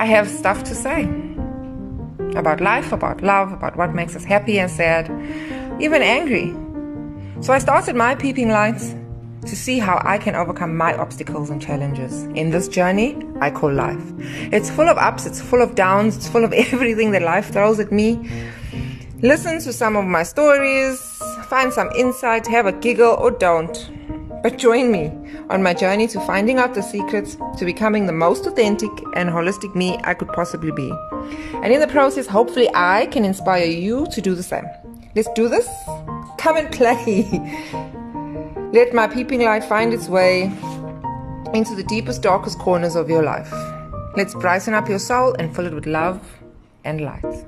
I have stuff to say about life, about love, about what makes us happy and sad, even angry. So I started my peeping lights to see how I can overcome my obstacles and challenges in this journey I call life. It's full of ups, it's full of downs, it's full of everything that life throws at me. Listen to some of my stories, find some insight, have a giggle, or don't. But join me on my journey to finding out the secrets to becoming the most authentic and holistic me I could possibly be. And in the process, hopefully, I can inspire you to do the same. Let's do this. Come and play. Let my peeping light find its way into the deepest, darkest corners of your life. Let's brighten up your soul and fill it with love and light.